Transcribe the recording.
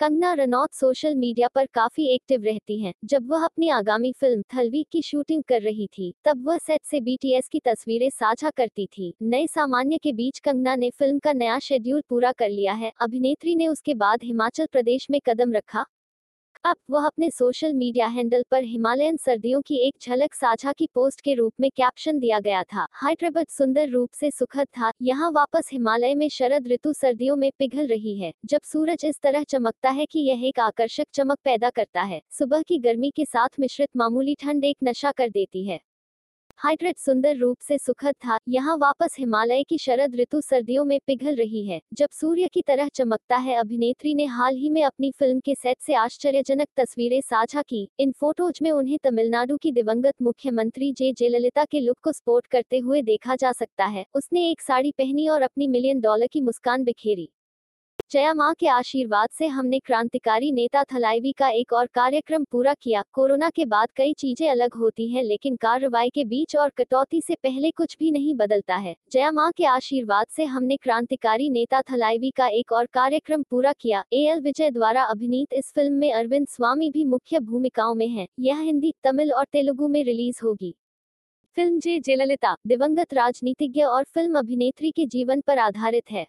Kangana Ranaut social media पर काफ़ी active रहती हैं। जब वह अपनी आगामी फ़िल्म थलवी की शूटिंग कर रही थी, तब वह सेट से बीटीएस की तस्वीरें साझा करती थी नए सामान्य के बीच कंगना ने फ़िल्म का नया शेड्यूल पूरा कर लिया है अभिनेत्री ने उसके बाद हिमाचल प्रदेश में कदम रखा अब, वह अपने सोशल मीडिया हैंडल पर हिमालयन सर्दियों की एक झलक साझा की पोस्ट के रूप में कैप्शन दिया गया था। हैदराबाद सुंदर रूप से सुखद था। यहाँ वापस हिमालय में शरद ऋतु सर्दियों में पिघल रही है। जब सूरज इस तरह चमकता है कि यह एक आकर्षक चमक पैदा करता है, सुबह की गर्मी के साथ मिश्रित मामूली ठंड एक नशा कर देती है। हाइड्रेट सुंदर रूप से सुखद था। यहाँ वापस हिमालय की शरद ऋतु सर्दियों में पिघल रही है। जब सूर्य की तरह चमकता है, अभिनेत्री ने हाल ही में अपनी फ़िल्म के सेट से आश्चर्यजनक तस्वीरें साझा की। इन फ़ोटोज़ में उन्हें तमिलनाडु की दिवंगत मुख्यमंत्री जे. जयललिता के लुक को स्पोर्ट करते हुए देखा जा सकता है। उसने एक साड़ी पहनी और अपनी मिलियन डॉलर की मुस्कान बिखेरी। जया माँ के आशीर्वाद से हमने क्रांतिकारी नेता थलाईवी का एक और कार्यक्रम पूरा किया। कोरोना के बाद कई चीज़ें अलग होती हैं, लेकिन कार्रवाई के बीच और कटौती से पहले कुछ भी नहीं बदलता है। जया माँ के आशीर्वाद से हमने क्रांतिकारी नेता थलाईवी का एक और कार्यक्रम पूरा किया। ए एल विजय द्वारा अभिनीत इस फ़िल्म में अरविंद स्वामी भी मुख्य भूमिकाओं में है। यह हिंदी, तमिल और तेलुगु में रिलीज़ होगी। फ़िल्म जे जयललिता दिवंगत राजनीतिज्ञ और फ़िल्म अभिनेत्री के जीवन पर आधारित है।